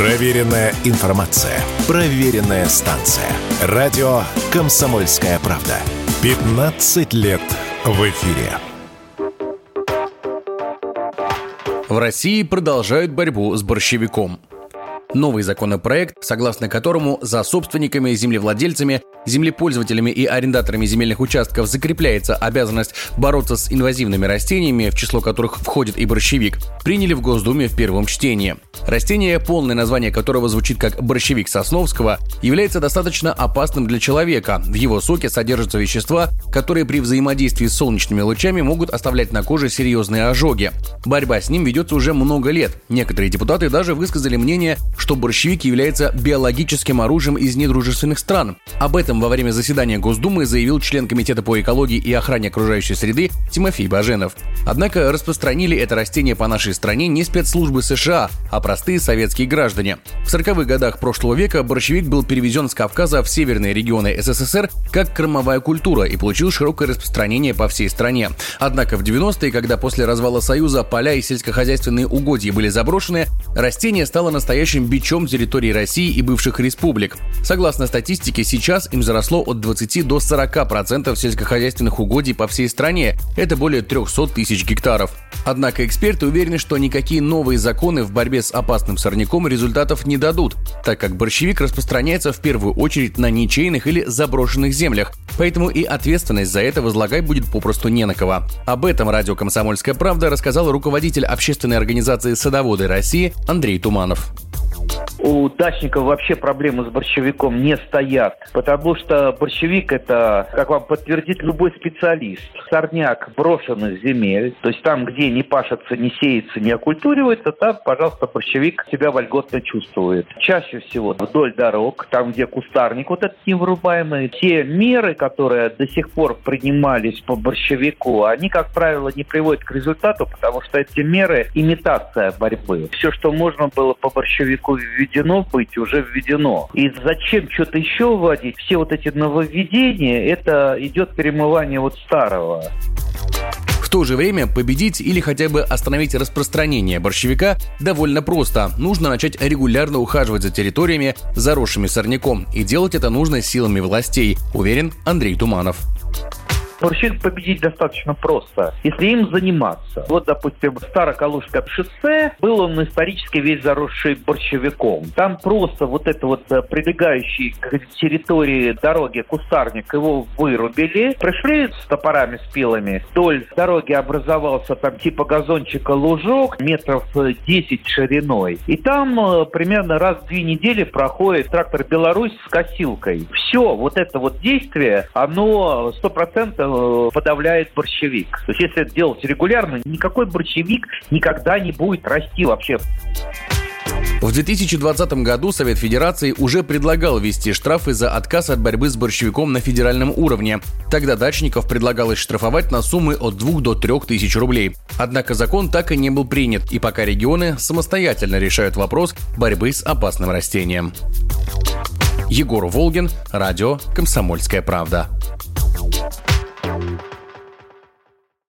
Проверенная информация. Проверенная станция. Радио «Комсомольская правда». 15 лет в эфире. В России продолжают борьбу с борщевиком. Новый законопроект, согласно которому за собственниками и землевладельцами землепользователями и арендаторами земельных участков закрепляется обязанность бороться с инвазивными растениями, в число которых входит и борщевик, приняли в Госдуме в первом чтении. Растение, полное название которого звучит как борщевик Сосновского, является достаточно опасным для человека. В его соке содержатся вещества, которые при взаимодействии с солнечными лучами могут оставлять на коже серьезные ожоги. Борьба с ним ведется уже много лет. Некоторые депутаты даже высказали мнение, что борщевик является биологическим оружием из недружественных стран. Об этом во время заседания Госдумы заявил член Комитета по экологии и охране окружающей среды Тимофей Баженов. Однако распространили это растение по нашей стране не спецслужбы США, а простые советские граждане. В 40-х годах прошлого века борщевик был перевезен с Кавказа в северные регионы СССР как кормовая культура и получил широкое распространение по всей стране. Однако в 90-е, когда после развала Союза поля и сельскохозяйственные угодья были заброшены, растение стало настоящим бичом территории России и бывших республик. Согласно статистике, сейчас им заросло от 20 до 40 процентов сельскохозяйственных угодий по всей стране. Это более 300 тысяч гектаров. Однако эксперты уверены, что никакие новые законы в борьбе с опасным сорняком результатов не дадут, так как борщевик распространяется в первую очередь на ничейных или заброшенных землях, поэтому и ответственность за это возлагать будет попросту не на кого. Об этом радио «Комсомольская правда» рассказал руководитель общественной организации «Садоводы России» Андрей Туманов у дачников вообще проблемы с борщевиком не стоят, потому что борщевик это, как вам подтвердит любой специалист, сорняк брошенных земель, то есть там, где не пашется, не сеется, не окультуривается, там, пожалуйста, борщевик себя вольготно чувствует. Чаще всего вдоль дорог, там, где кустарник вот этот невырубаемый, те меры, которые до сих пор принимались по борщевику, они, как правило, не приводят к результату, потому что эти меры – имитация борьбы. Все, что можно было по борщевику введено быть, уже введено. И зачем что-то еще вводить? Все вот эти нововведения, это идет перемывание вот старого. В то же время победить или хотя бы остановить распространение борщевика довольно просто. Нужно начать регулярно ухаживать за территориями, заросшими сорняком. И делать это нужно силами властей, уверен Андрей Туманов. Борщевик победить достаточно просто, если им заниматься. Вот, допустим, Старокалужское шоссе, был он исторически весь заросший борщевиком. Там просто вот это вот э, прилегающий к территории дороги кустарник, его вырубили, пришли с топорами, с пилами. Вдоль дороги образовался там типа газончика лужок, метров 10 шириной. И там э, примерно раз в две недели проходит трактор «Беларусь» с косилкой. Все, вот это вот действие, оно сто процентов Э, подавляет борщевик. То есть если это делать регулярно, никакой борщевик никогда не будет расти вообще. В 2020 году Совет Федерации уже предлагал ввести штрафы за отказ от борьбы с борщевиком на федеральном уровне. Тогда дачников предлагалось штрафовать на суммы от 2 до 3 тысяч рублей. Однако закон так и не был принят, и пока регионы самостоятельно решают вопрос борьбы с опасным растением. Егор Волгин, радио «Комсомольская правда».